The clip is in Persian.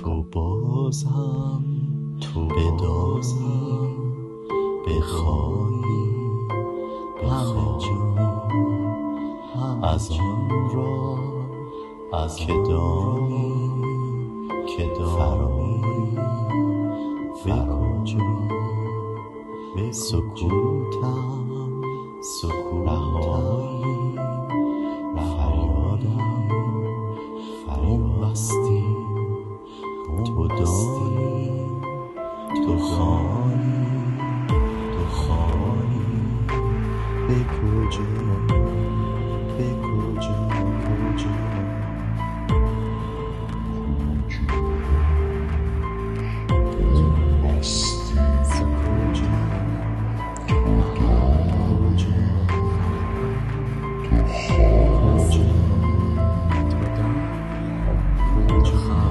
تو بازم تو بدازم بخواهی همه جا از آن را از که دانی که به کجا؟ به سکوتم رهایی تو خانی تو خانی به کجا؟ به کجا؟ کجا؟ Oh.